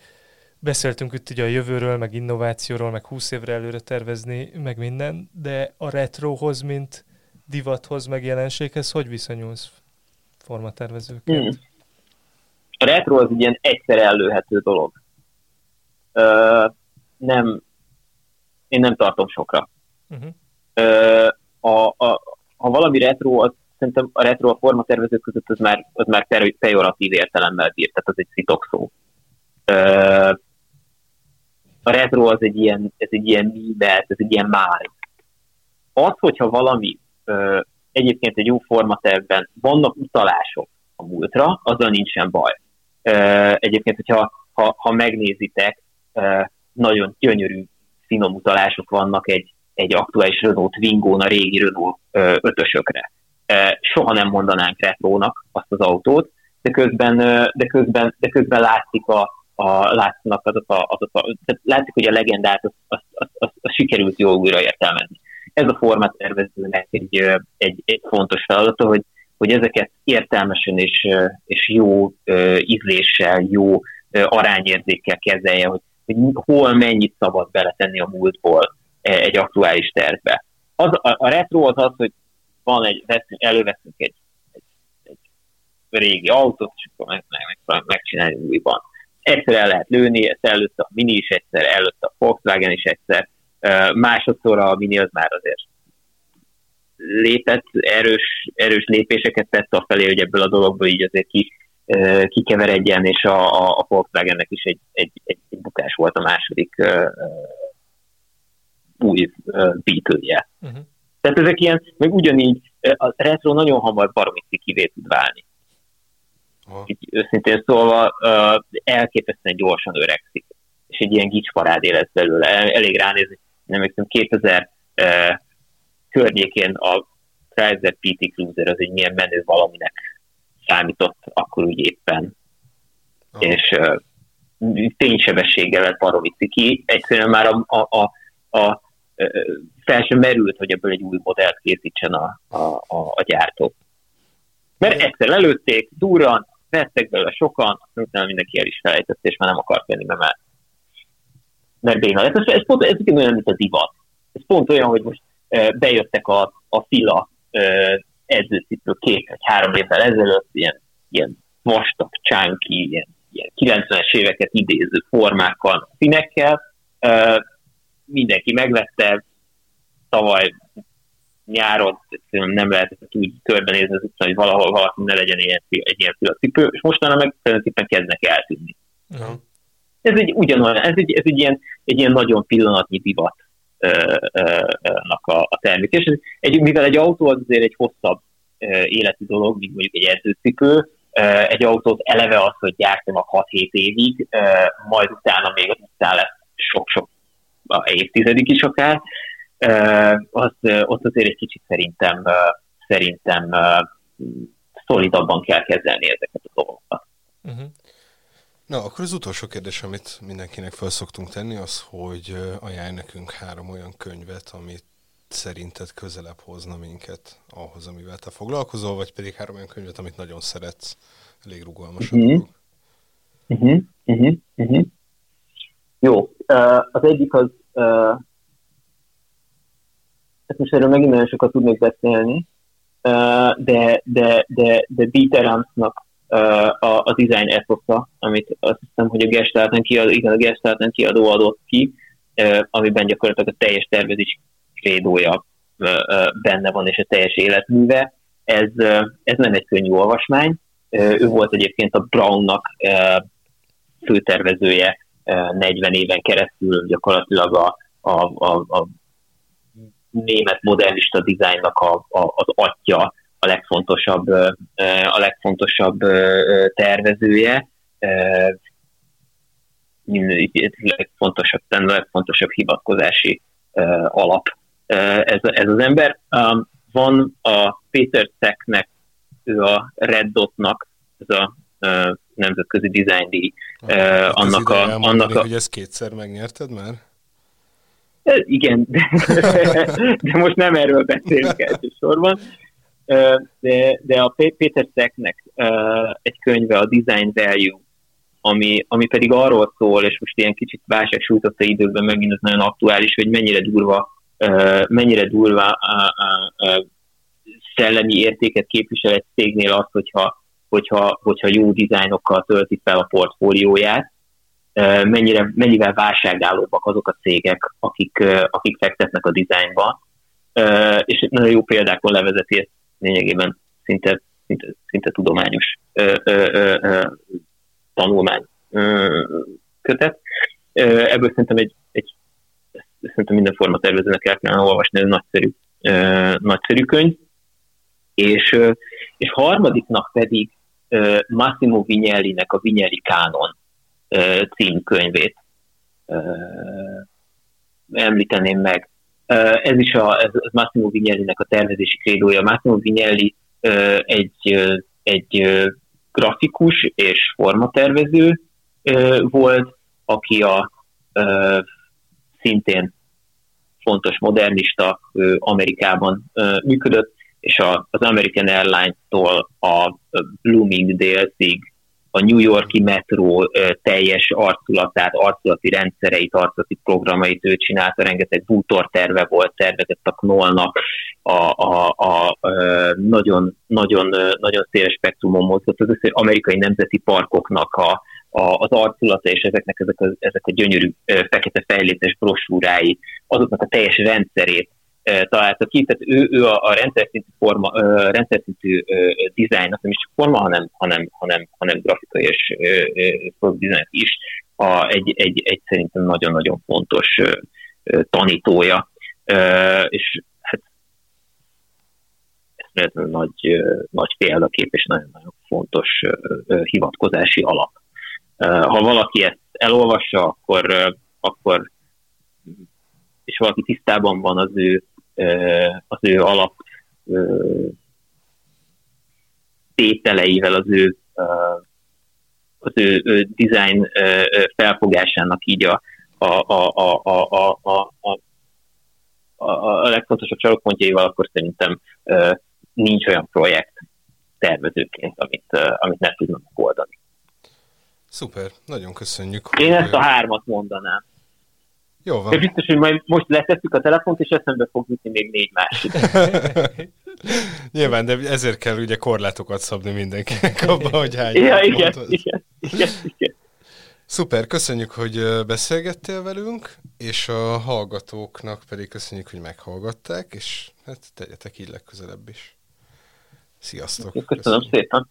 Beszéltünk itt ugye a jövőről, meg innovációról, meg 20 évre előre tervezni, meg minden, de a retrohoz, mint divathoz, meg jelenséghez, hogy viszonyulsz formatervezőként? Hmm. A retro az egy ilyen egyszer előhető dolog. Ö, nem, én nem tartom sokra. Uh-huh. Ö, a, a, ha valami retro, az szerintem a retro a formatervezők között az már, az már pejoratív értelemmel bír, tehát az egy szitokszó. Ö, a retro az egy ilyen, ez egy ilyen művet, ez egy ilyen már. Az, hogyha valami ö, egyébként egy jó formatervben vannak utalások a múltra, azzal nincsen baj. Egyébként, hogyha ha, ha megnézitek, nagyon gyönyörű, finom utalások vannak egy, egy aktuális Renault Twingo, a régi Renault ötösökre. Soha nem mondanánk retrónak azt az autót, de közben, de közben, de közben látszik a, a, látszanak azok a, azok a, tehát látszik, hogy a legendát az, az, az, az, sikerült jól újra értelmezni. Ez a formát tervezőnek egy, egy, egy fontos feladata, hogy, hogy ezeket értelmesen és, és jó ízléssel, jó arányérzékkel kezelje, hogy, hogy hol mennyit szabad beletenni a múltból egy aktuális tervbe. Az, a, a retro az az, hogy van egy, veszünk, előveszünk egy, egy, egy régi autót, és akkor meg, meg, meg, megcsinálni újban egyszer el lehet lőni, ezt előtte a Mini is egyszer, előtte a Volkswagen is egyszer, másodszor a Mini az már azért lépett, erős, erős lépéseket tett a felé, hogy ebből a dologból így azért ki, kikeveredjen, és a, a, a Volkswagennek is egy, egy, egy, egy bukás volt a második uh, új uh, beatle uh-huh. Tehát ezek ilyen, meg ugyanígy a retro nagyon hamar baromi kivé tud válni. Így őszintén szólva uh, elképesztően gyorsan öregszik. és egy ilyen gicsparádé lesz belőle. Elég ránézni, nem emlékszem, 2000 uh, környékén a Chrysler PT Cruiser az egy milyen menő valaminek számított akkor úgy éppen. Oh. És uh, ténysebességgel lett baromi ciki. Egyszerűen már a, a, a, a fel sem merült, hogy ebből egy új modellt készítsen a, a, a, a gyártó. Mert egyszer előtték, durran, vettek belőle sokan, utána mindenki el is felejtett, és már nem akart venni, mert, mert béna. Ez, ez, ez pont ez olyan, mint a divat. Ez pont olyan, hogy most bejöttek a, a fila edzőcipő két vagy három évvel ezelőtt, ilyen, ilyen vastag, csánki, ilyen, ilyen 90-es éveket idéző formákkal, színekkel, mindenki megvette, tavaly nyáron nem lehetett úgy körbenézni az utcán, hogy valahol valaki ne legyen ilyen, egy ilyen filacipő, és mostanában meg tulajdonképpen kezdnek eltűnni. Uh-huh. Ez egy ugyanolyan, ez egy, ez egy, ilyen, egy ilyen nagyon pillanatnyi divat a, a termék. És egy, mivel egy autó az azért egy hosszabb életű dolog, mint mondjuk egy edzőcipő, egy autót eleve az, hogy gyártanak 6-7 évig, majd utána még az után lesz sok-sok évtizedig is akár, az, ott azért egy kicsit szerintem, szerintem szolidabban kell kezelni ezeket a dolgokat. Uh-huh. Na, akkor az utolsó kérdés, amit mindenkinek fel szoktunk tenni, az, hogy ajánlj nekünk három olyan könyvet, amit szerinted közelebb hozna minket ahhoz, amivel te foglalkozol, vagy pedig három olyan könyvet, amit nagyon szeretsz, elég rugalmas uh-huh. Uh-huh. Uh-huh. Uh-huh. Jó, az egyik az, hát most erről megint nagyon sokat tudnék beszélni, de, de, de, de Dieter Amsnak a, a design ethosza, amit azt hiszem, hogy a Gestalten kiadó, igen, a Gestalten kiadó adott ki, amiben gyakorlatilag a teljes tervezés krédója benne van, és a teljes életműve. Ez, ez nem egy könnyű olvasmány. Ő volt egyébként a Brownnak főtervezője 40 éven keresztül gyakorlatilag a, a, a, a német modernista dizájnnak a, a, az atya, a legfontosabb, a legfontosabb tervezője, legfontosabb, a legfontosabb hivatkozási alap ez, ez az ember. Van a Peter Technek, ő a Red Dotnak, ez a nemzetközi design díj. Uh, annak a, annak a... hogy ezt kétszer megnyerted már? Igen, de, de most nem erről beszélünk elsősorban. De, de a Péter Szeknek egy könyve, a Design Value, ami, ami pedig arról szól, és most ilyen kicsit válság sújtotta időkben megint nagyon aktuális, hogy mennyire durva, mennyire durva szellemi értéket képvisel egy cégnél az, hogyha hogyha, hogyha jó dizájnokkal tölti fel a portfólióját, mennyire, mennyivel válságállóbbak azok a cégek, akik, akik fektetnek a dizájnba, és nagyon jó példákon levezeti ezt lényegében szinte, szinte, szinte tudományos tanulmány kötet. Ebből szerintem egy, egy szerintem minden formatervezőnek el kellene olvasni, ez nagyszerű, nagyszerű könyv. És, és harmadiknak pedig Massimo Vignelli-nek a Vignelli Kánon címkönyvét említeném meg. Ez is a, ez Massimo Vignelli-nek a tervezési krédója. Massimo Vignelli egy, egy grafikus és formatervező volt, aki a szintén fontos modernista Amerikában működött, és az American Airlines-tól a Bloomingdale-ig a New Yorki metró teljes arculatát, arculati rendszereit, arculati programait ő csinálta, rengeteg bútorterve volt, tervezett a Knollnak, a, a, a, nagyon, nagyon, nagyon széles spektrumon mozgott. Az összes amerikai nemzeti parkoknak a, a, az arculata és ezeknek ezek a, ezek a gyönyörű fekete fejlétes brosúrái, azoknak a teljes rendszerét találta ki, tehát ő, ő a, a rendszer szintű, forma, uh, rendszer szintű dizájnnak nem is csak forma, hanem, hanem, hanem, hanem grafikai és dizájn is a, egy, egy, egy szerintem nagyon-nagyon fontos tanítója. És hát ez nagy, nagy példakép és nagyon-nagyon fontos hivatkozási alap. Ha valaki ezt elolvassa, akkor, akkor és valaki tisztában van az ő, az ő alap tételeivel, az ő, az ő, ő design felfogásának így a, a, a, a, a, a, a, a legfontosabb sarokpontjaival, akkor szerintem nincs olyan projekt tervezőként, amit, amit ne tudnak oldani. Szuper, nagyon köszönjük. Én ezt a hármat mondanám. Jó van. De biztos, hogy majd most letesszük a telefont, és eszembe fog jutni még négy másik. Nyilván, de ezért kell ugye korlátokat szabni mindenkinek abban, hogy hány ja, igen, igen, igen, igen. Szuper, köszönjük, hogy beszélgettél velünk, és a hallgatóknak pedig köszönjük, hogy meghallgatták, és hát tegyetek így legközelebb is. Sziasztok! Köszönöm, köszönöm. szépen!